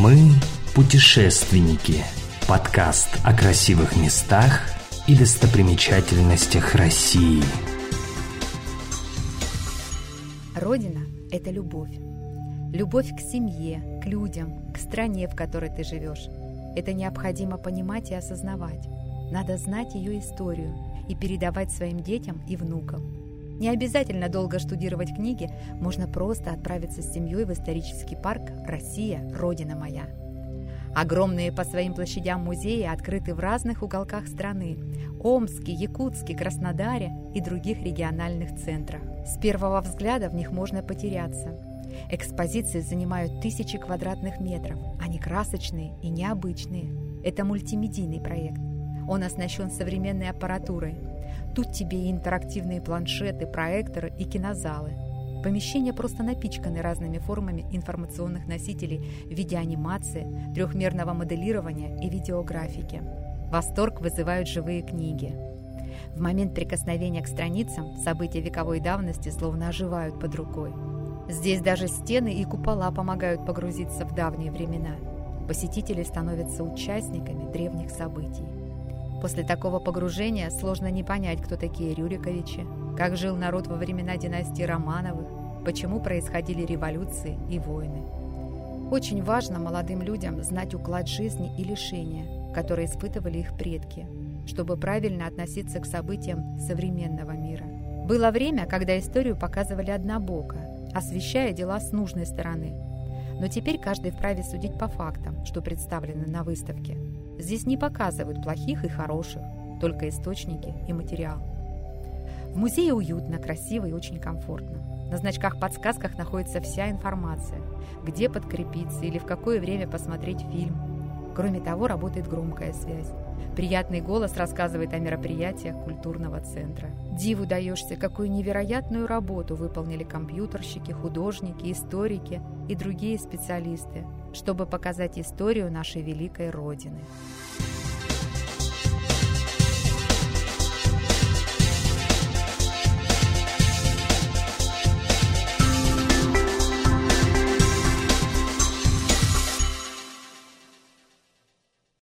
Мы путешественники. Подкаст о красивых местах и достопримечательностях России. Родина – это любовь. Любовь к семье, к людям, к стране, в которой ты живешь. Это необходимо понимать и осознавать. Надо знать ее историю и передавать своим детям и внукам. Не обязательно долго штудировать книги, можно просто отправиться с семьей в исторический парк «Россия. Родина моя». Огромные по своим площадям музеи открыты в разных уголках страны – Омске, Якутске, Краснодаре и других региональных центрах. С первого взгляда в них можно потеряться. Экспозиции занимают тысячи квадратных метров. Они красочные и необычные. Это мультимедийный проект. Он оснащен современной аппаратурой. Тут тебе и интерактивные планшеты, проекторы и кинозалы. Помещения просто напичканы разными формами информационных носителей в виде анимации, трехмерного моделирования и видеографики. Восторг вызывают живые книги. В момент прикосновения к страницам события вековой давности словно оживают под рукой. Здесь даже стены и купола помогают погрузиться в давние времена. Посетители становятся участниками древних событий. После такого погружения сложно не понять, кто такие Рюриковичи, как жил народ во времена династии Романовых, почему происходили революции и войны. Очень важно молодым людям знать уклад жизни и лишения, которые испытывали их предки, чтобы правильно относиться к событиям современного мира. Было время, когда историю показывали однобоко, освещая дела с нужной стороны. Но теперь каждый вправе судить по фактам, что представлены на выставке – Здесь не показывают плохих и хороших, только источники и материал. В музее уютно, красиво и очень комфортно. На значках-подсказках находится вся информация, где подкрепиться или в какое время посмотреть фильм. Кроме того, работает громкая связь. Приятный голос рассказывает о мероприятиях культурного центра. Диву даешься, какую невероятную работу выполнили компьютерщики, художники, историки и другие специалисты, чтобы показать историю нашей великой Родины.